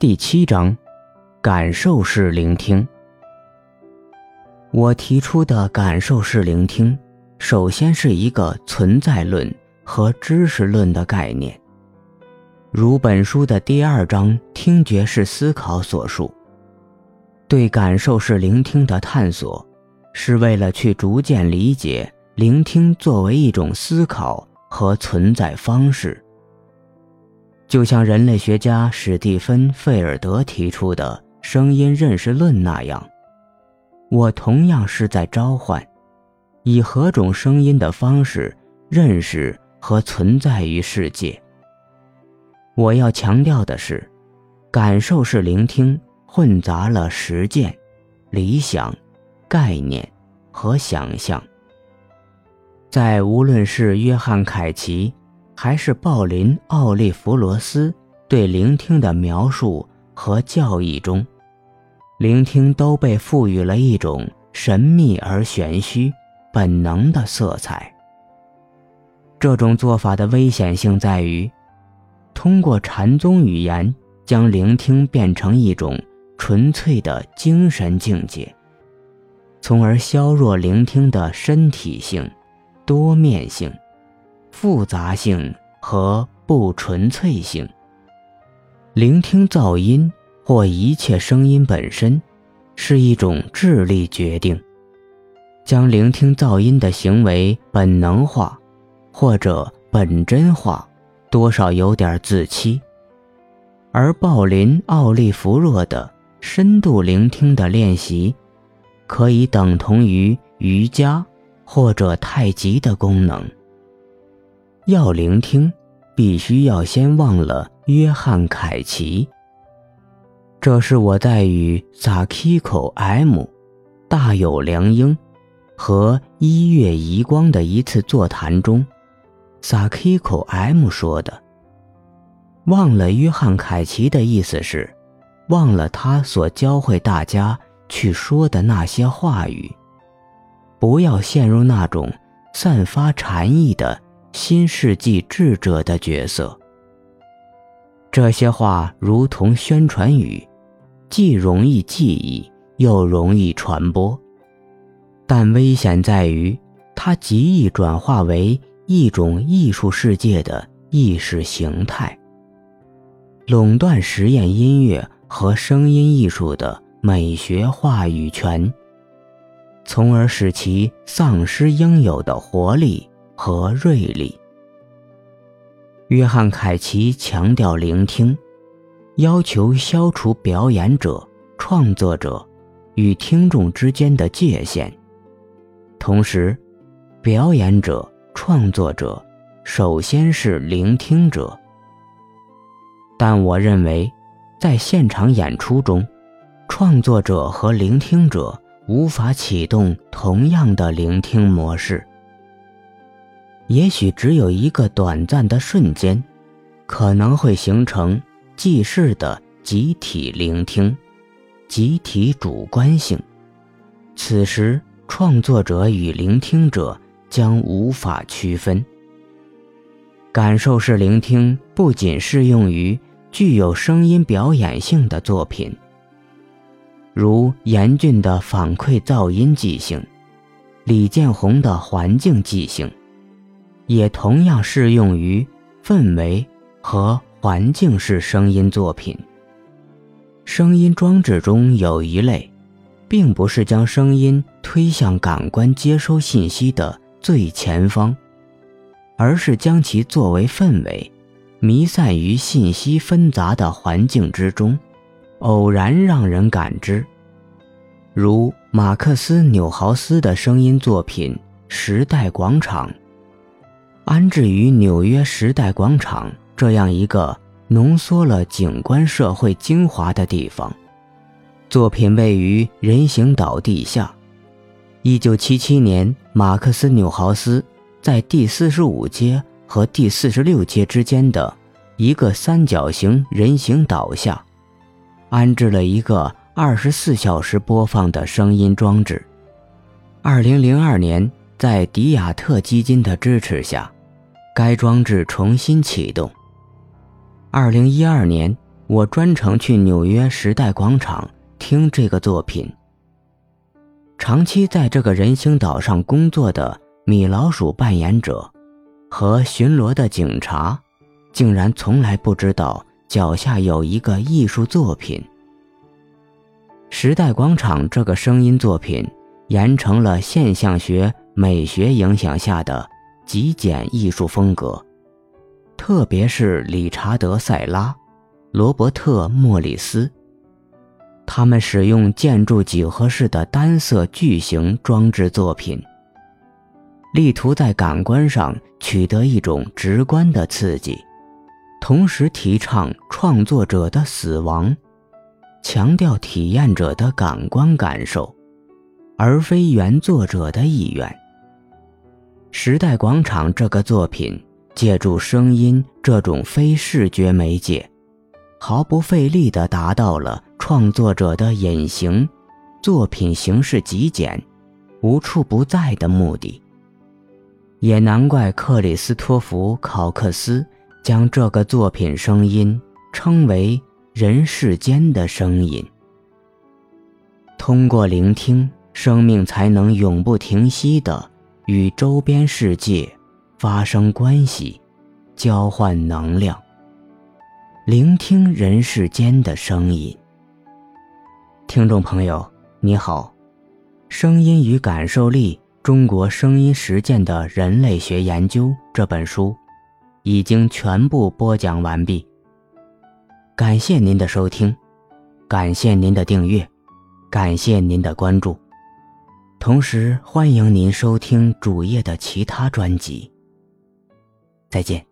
第七章，感受式聆听。我提出的感受式聆听，首先是一个存在论和知识论的概念。如本书的第二章“听觉式思考”所述，对感受式聆听的探索，是为了去逐渐理解聆听作为一种思考和存在方式。就像人类学家史蒂芬·费尔德提出的声音认识论那样，我同样是在召唤，以何种声音的方式认识和存在于世界。我要强调的是，感受式聆听混杂了实践、理想、概念和想象。在无论是约翰·凯奇。还是鲍林·奥利弗罗斯对聆听的描述和教义中，聆听都被赋予了一种神秘而玄虚、本能的色彩。这种做法的危险性在于，通过禅宗语言将聆听变成一种纯粹的精神境界，从而削弱聆听的身体性、多面性。复杂性和不纯粹性。聆听噪音或一切声音本身，是一种智力决定。将聆听噪音的行为本能化，或者本真化，多少有点自欺。而鲍林·奥利弗若的深度聆听的练习，可以等同于瑜伽或者太极的功能。要聆听，必须要先忘了约翰·凯奇。这是我在与萨 k 口 M、大有良英和一月移光的一次座谈中，萨 k 口 M 说的。忘了约翰·凯奇的意思是，忘了他所教会大家去说的那些话语，不要陷入那种散发禅意的。新世纪智者的角色。这些话如同宣传语，既容易记忆，又容易传播。但危险在于，它极易转化为一种艺术世界的意识形态，垄断实验音乐和声音艺术的美学话语权，从而使其丧失应有的活力。和锐利。约翰·凯奇强调聆听，要求消除表演者、创作者与听众之间的界限。同时，表演者、创作者首先是聆听者。但我认为，在现场演出中，创作者和聆听者无法启动同样的聆听模式。也许只有一个短暂的瞬间，可能会形成记事的集体聆听，集体主观性。此时，创作者与聆听者将无法区分。感受式聆听不仅适用于具有声音表演性的作品，如严峻的反馈噪音即兴，李建宏的环境即兴。也同样适用于氛围和环境式声音作品。声音装置中有一类，并不是将声音推向感官接收信息的最前方，而是将其作为氛围，弥散于信息纷杂的环境之中，偶然让人感知。如马克思纽豪斯的声音作品《时代广场》。安置于纽约时代广场这样一个浓缩了景观社会精华的地方，作品位于人行岛地下。一九七七年，马克思纽豪斯在第四十五街和第四十六街之间的一个三角形人行岛下，安置了一个二十四小时播放的声音装置。二零零二年，在迪亚特基金的支持下。该装置重新启动。二零一二年，我专程去纽约时代广场听这个作品。长期在这个人形岛上工作的米老鼠扮演者和巡逻的警察，竟然从来不知道脚下有一个艺术作品。时代广场这个声音作品，研成了现象学美学影响下的极简艺术风格，特别是理查德·塞拉、罗伯特·莫里斯，他们使用建筑几何式的单色巨型装置作品，力图在感官上取得一种直观的刺激，同时提倡创作者的死亡。强调体验者的感官感受，而非原作者的意愿。时代广场这个作品借助声音这种非视觉媒介，毫不费力地达到了创作者的隐形、作品形式极简、无处不在的目的。也难怪克里斯托弗·考克斯将这个作品声音称为。人世间的声音，通过聆听，生命才能永不停息的与周边世界发生关系，交换能量。聆听人世间的声音，听众朋友你好，《声音与感受力：中国声音实践的人类学研究》这本书已经全部播讲完毕。感谢您的收听，感谢您的订阅，感谢您的关注，同时欢迎您收听主页的其他专辑。再见。